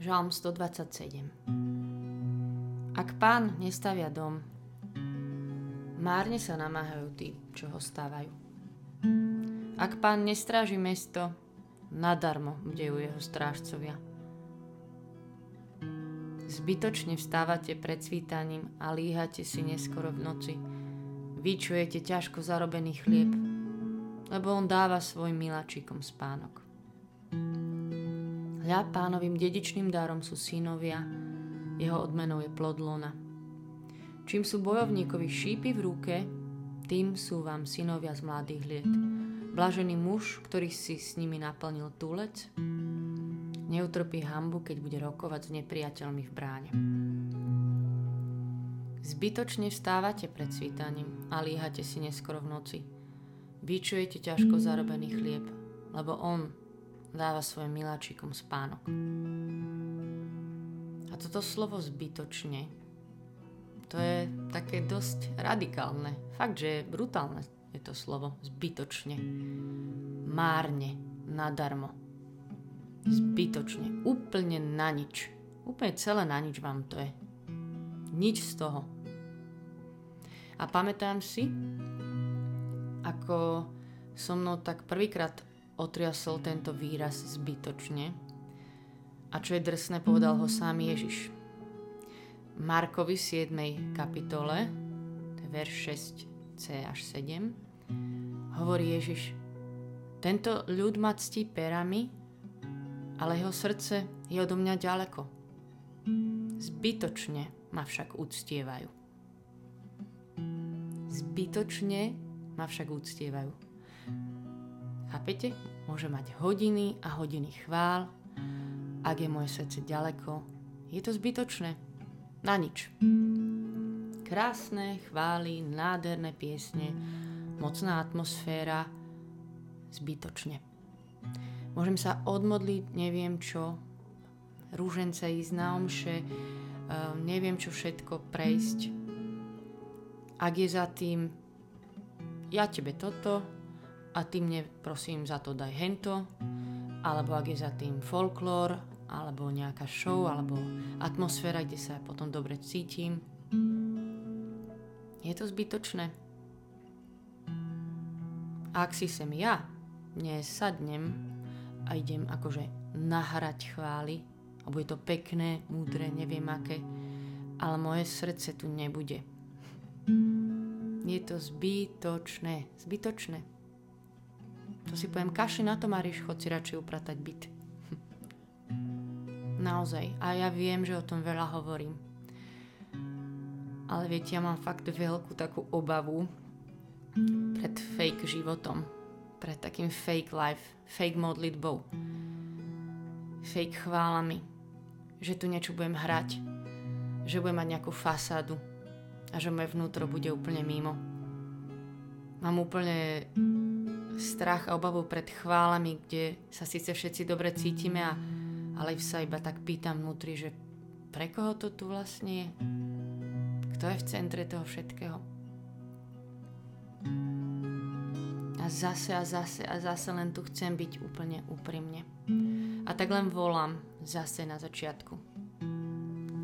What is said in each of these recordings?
Žalm 127 Ak pán nestavia dom, márne sa namáhajú tí, čo ho stávajú. Ak pán nestráži mesto, nadarmo bdejú jeho strážcovia. Zbytočne vstávate pred svítaním a líhate si neskoro v noci. Vyčujete ťažko zarobený chlieb, lebo on dáva svojim miláčikom spánok. Hľa pánovým dedičným darom sú synovia, jeho odmenou je plod lona. Čím sú bojovníkovi šípy v ruke, tým sú vám synovia z mladých liet. Blažený muž, ktorý si s nimi naplnil túlec, neutrpí hambu, keď bude rokovať s nepriateľmi v bráne. Zbytočne vstávate pred svítaním a líhate si neskoro v noci. Vyčujete ťažko zarobený chlieb, lebo on, dáva svojim miláčikom spánok. A toto slovo zbytočne, to je také dosť radikálne. Fakt, že je brutálne je to slovo zbytočne. Márne, nadarmo. Zbytočne, úplne na nič. Úplne celé na nič vám to je. Nič z toho. A pamätám si, ako so mnou tak prvýkrát otriasol tento výraz zbytočne. A čo je drsné, povedal ho sám Ježiš. Markovi 7. kapitole, verš 6c až 7, hovorí Ježiš, tento ľud ma ctí perami, ale jeho srdce je odo mňa ďaleko. Zbytočne ma však uctievajú. Zbytočne ma však uctievajú. Chápete? Môže mať hodiny a hodiny chvál. Ak je moje srdce ďaleko, je to zbytočné. Na nič. Krásne chvály, nádherné piesne, mocná atmosféra, zbytočne. Môžem sa odmodliť, neviem čo, rúžence ísť na omše, eh, neviem čo všetko prejsť. Ak je za tým, ja tebe toto, a ty mne prosím za to daj hento, alebo ak je za tým folklór, alebo nejaká show, alebo atmosféra, kde sa potom dobre cítim. Je to zbytočné. A ak si sem ja dnes sadnem a idem akože nahrať chvály, alebo je to pekné, múdre, neviem aké, ale moje srdce tu nebude. Je to zbytočné, zbytočné. To si poviem, kaši na to, Mariš, chod si radšej upratať byt. Naozaj. A ja viem, že o tom veľa hovorím. Ale viete, ja mám fakt veľkú takú obavu pred fake životom. Pred takým fake life, fake modlitbou. Fake chválami. Že tu niečo budem hrať. Že budem mať nejakú fasádu. A že moje vnútro bude úplne mimo. Mám úplne strach a obavu pred chválami, kde sa síce všetci dobre cítime, a, ale sa iba tak pýtam vnútri, že pre koho to tu vlastne je? Kto je v centre toho všetkého? A zase a zase a zase len tu chcem byť úplne úprimne. A tak len volám zase na začiatku.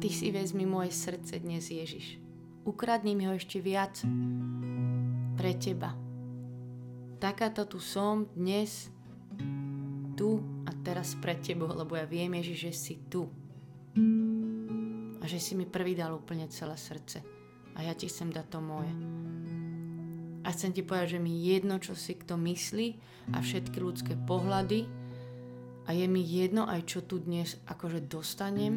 Ty si vezmi moje srdce dnes, Ježiš. Ukradni mi ho ešte viac pre teba takáto tu som dnes, tu a teraz pre tebou, lebo ja viem, Ježiš, že si tu. A že si mi prvý dal úplne celé srdce. A ja ti chcem dať to moje. A chcem ti povedať, že mi jedno, čo si kto myslí a všetky ľudské pohľady a je mi jedno aj, čo tu dnes akože dostanem,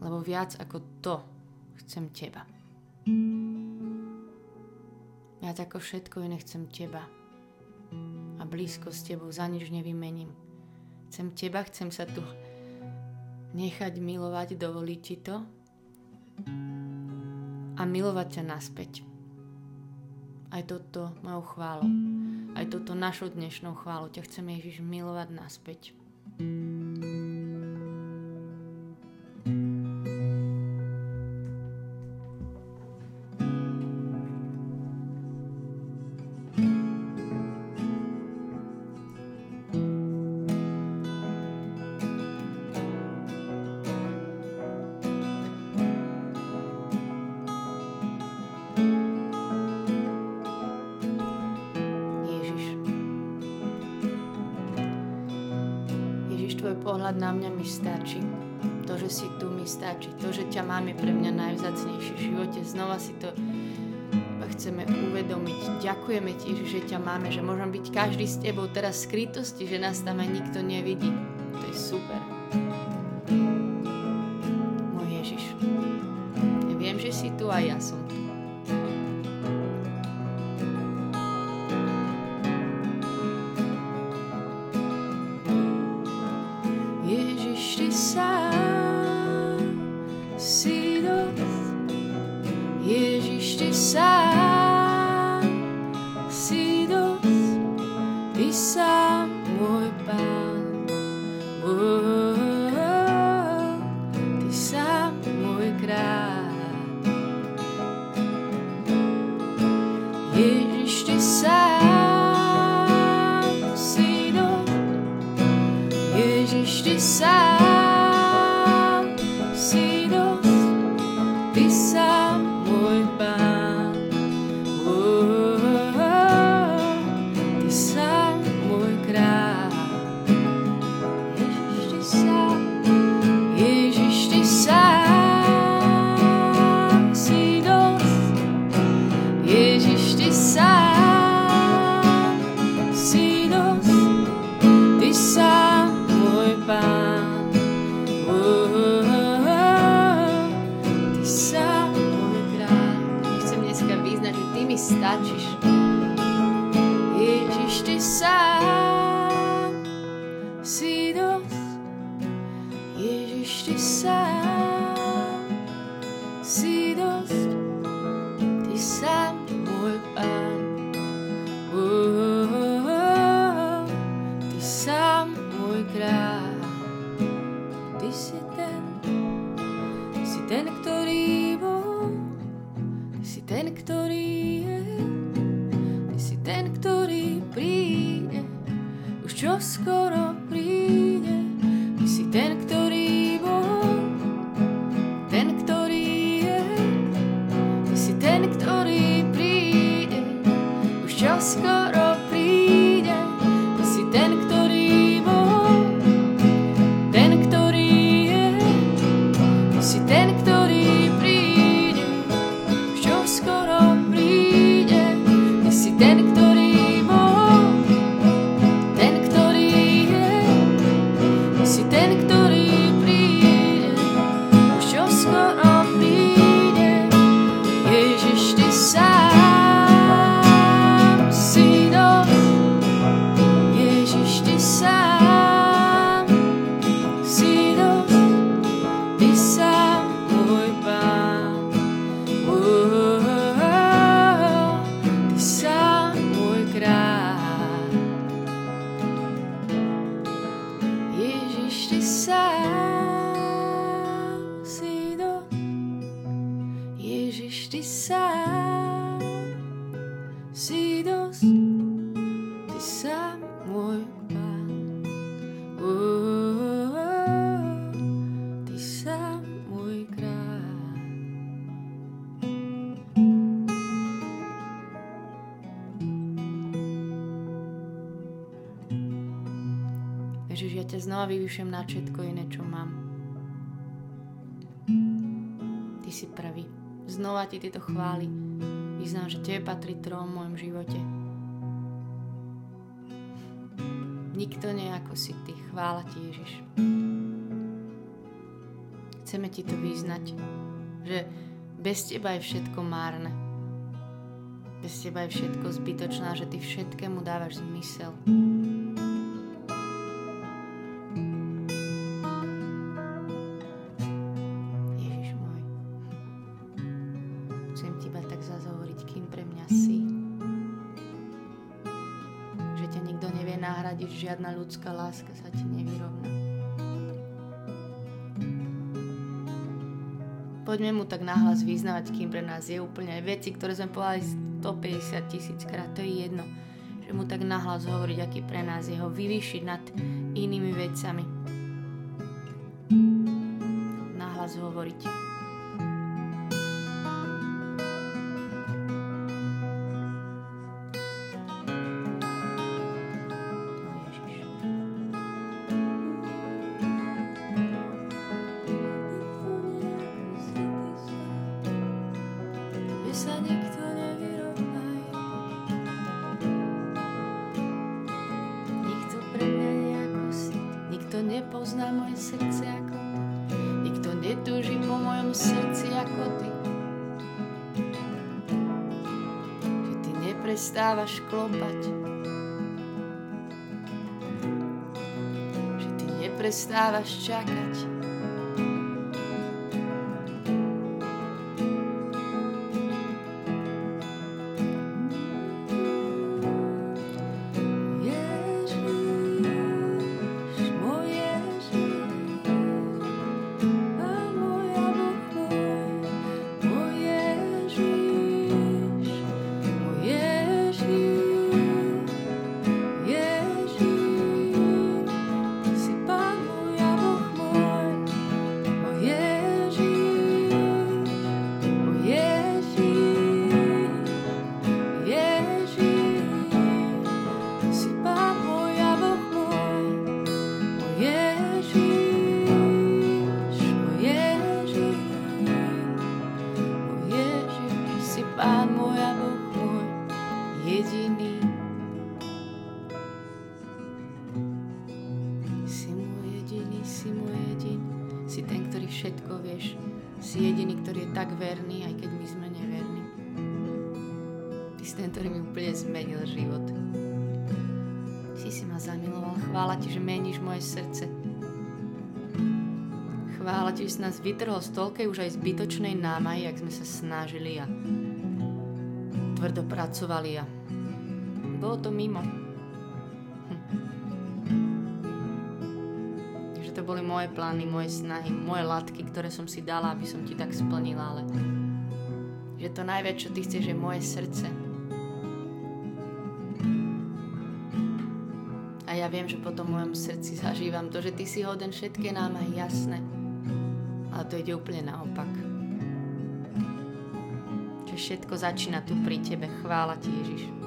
lebo viac ako to chcem teba. Viac ako všetko iné chcem teba. A blízko s tebou za nič nevymením. Chcem teba, chcem sa tu nechať milovať, dovoliť ti to a milovať ťa naspäť. Aj toto mojou chválu, aj toto našou dnešnou chválu ťa chcem Ježiš milovať naspäť. pohľad stačí. To, že si tu mi stačí. To, že ťa mám je pre mňa najvzácnejšie v živote. Znova si to chceme uvedomiť. Ďakujeme ti, že ťa máme, že môžem byť každý s tebou teraz v skrytosti, že nás tam aj nikto nevidí. To je super. Môj Ježiš. Ja viem, že si tu a ja som tu. Znova vyvyšujem na všetko iné, čo mám. Ty si prvý. Znova ti tieto chvály. Vyznám, že tebe patrí trón v mojom živote. Nikto nie ako si ty. Chvála ti, Ježiš. Chceme ti to vyznať, že bez teba je všetko márne. Bez teba je všetko zbytočné, že ty všetkému dávaš zmysel. Žiadna ľudská láska sa ti nevyrovná. Poďme mu tak nahlas vyznávať, kým pre nás je úplne aj veci, ktoré sme povedali 150 tisíc krát, to je jedno. Že mu tak nahlas hovoriť, aký pre nás je ho vyvýšiť nad inými vecami. Nahlas hovoriť. sa nikto nevyrovnaj. Nikto pre mňa nie ako si, nikto nepozná moje srdce ako ty. Nikto netúži po mojom srdci ako ty. Že ty neprestávaš klopať. Že ty neprestávaš čakať. Ti, že si nás vytrhol z toľkej už aj zbytočnej námahy, jak sme sa snažili a tvrdo pracovali a bolo to mimo. Hm. Že to boli moje plány, moje snahy, moje latky, ktoré som si dala, aby som ti tak splnila, ale že to najviac, čo ty chceš, je moje srdce. Viem, že po tom mojom srdci zažívam to, že ty si hoden všetké námahy, jasné ale to ide úplne naopak. Že všetko začína tu pri tebe. Chvála ti, Ježiš.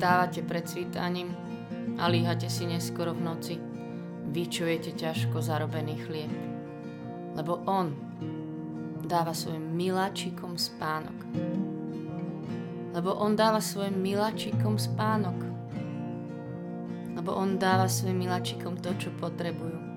Vstávate pred svítaním a líhate si neskoro v noci. Vyčujete ťažko zarobený chlieb. Lebo On dáva svojim miláčikom spánok. Lebo On dáva svojim miláčikom spánok. Lebo On dáva svojim miláčikom to, čo potrebujú.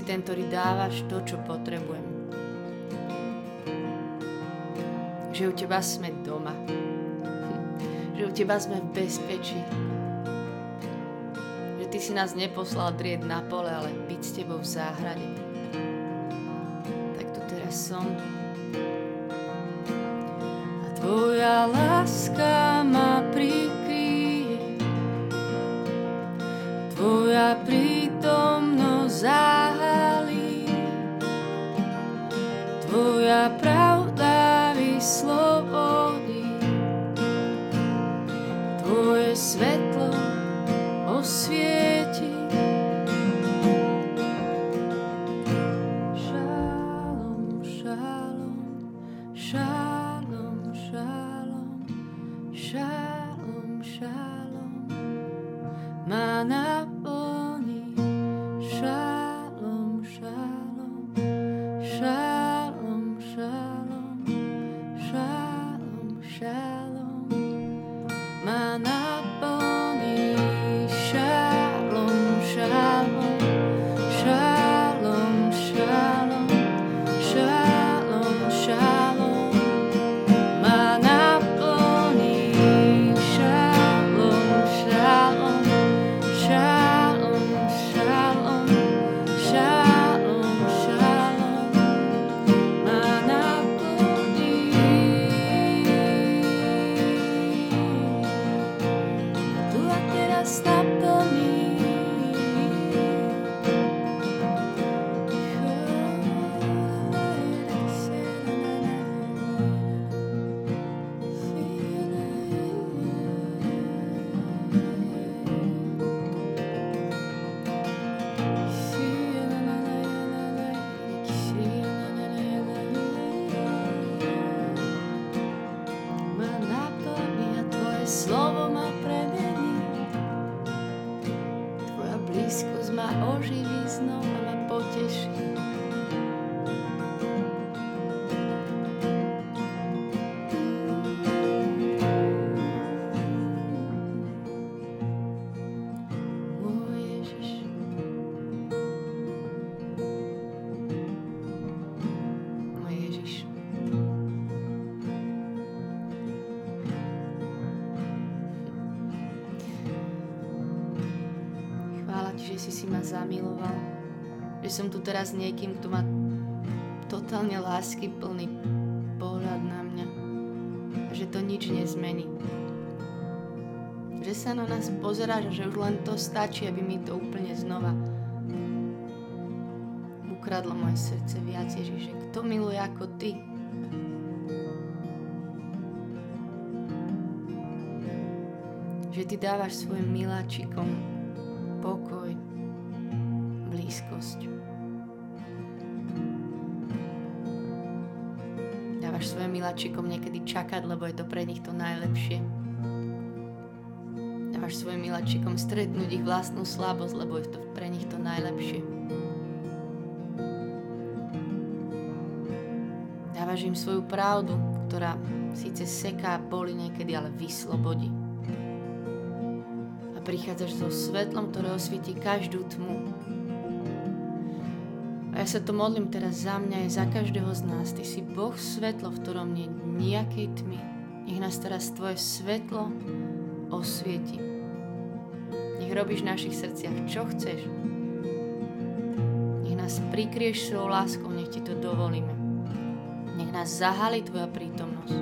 Si ten, ktorý dávaš to, čo potrebujem. Že u Teba sme doma. Že u Teba sme v bezpečí. Že Ty si nás neposlal drieť na pole, ale byť s Tebou v záhrade. Tak tu teraz som. A Tvoja láska ma prikryje. shine. Zamiloval. Že som tu teraz niekým, kto má totálne lásky plný pohľad na mňa. Že to nič nezmení. Že sa na nás pozeráš že už len to stačí, aby mi to úplne znova ukradlo moje srdce viac, Ježiš, že kto miluje ako Ty? Že Ty dávaš svojim miláčikom blízkosť. Dávaš svojim miláčikom niekedy čakať, lebo je to pre nich to najlepšie. Dávaš svojim miláčikom stretnúť ich vlastnú slabosť, lebo je to pre nich to najlepšie. Dávaš im svoju pravdu, ktorá síce seká, boli niekedy, ale vyslobodí. A prichádzaš so svetlom, ktoré osvieti každú tmu, a ja sa to modlím teraz za mňa aj za každého z nás. Ty si Boh svetlo, v ktorom nie je nejakej tmy. Nech nás teraz Tvoje svetlo osvieti. Nech robíš v našich srdciach, čo chceš. Nech nás prikrieš svojou láskou, nech Ti to dovolíme. Nech nás zahali Tvoja prítomnosť.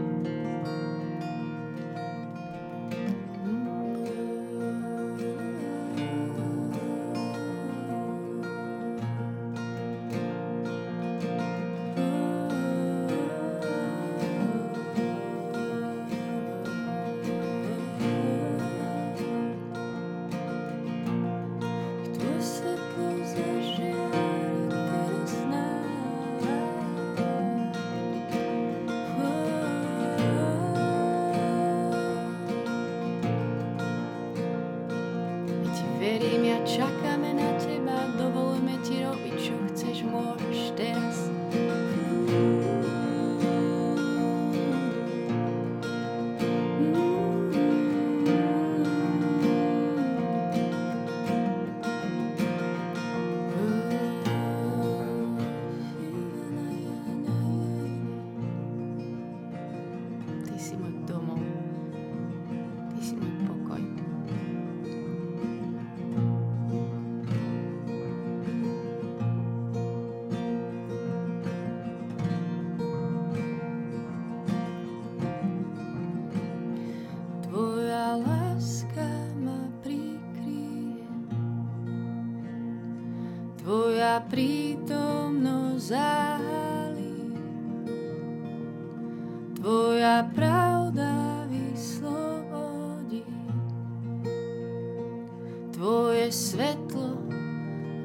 Tvoje svetlo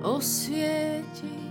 osvieti.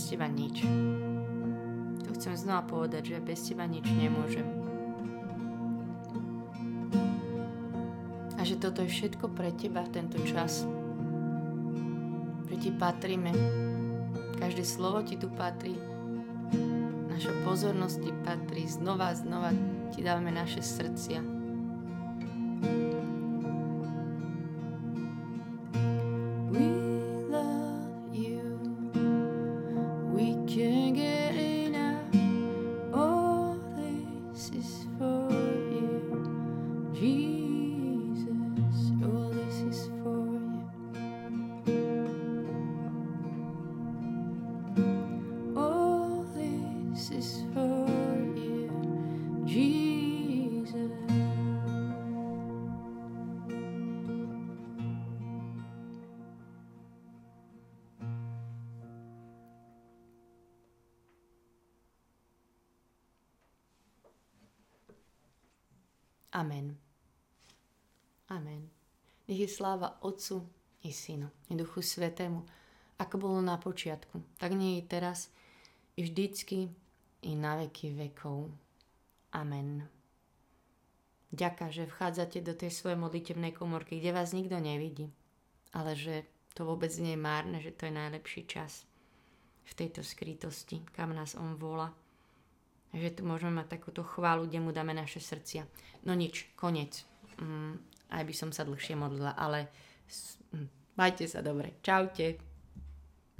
Bez teba nič. To chcem znova povedať, že bez teba nič nemôžem. A že toto je všetko pre teba tento čas. Že ti patríme. Každé slovo ti tu patrí. Naša pozornosť ti patrí. Znova znova ti dávame naše srdcia. Amen. Amen. Nech je sláva Otcu i Synu i Duchu Svetému, ako bolo na počiatku, tak nie je teraz, i vždycky, i na veky vekov. Amen. Ďaká, že vchádzate do tej svojej modlitebnej komorky, kde vás nikto nevidí, ale že to vôbec nie je márne, že to je najlepší čas v tejto skrytosti, kam nás On volá. Že tu môžeme mať takúto chválu, kde mu dáme naše srdcia. No nič, koniec. Mm, aj by som sa dlhšie modlila, ale mm, majte sa dobre. Čaute.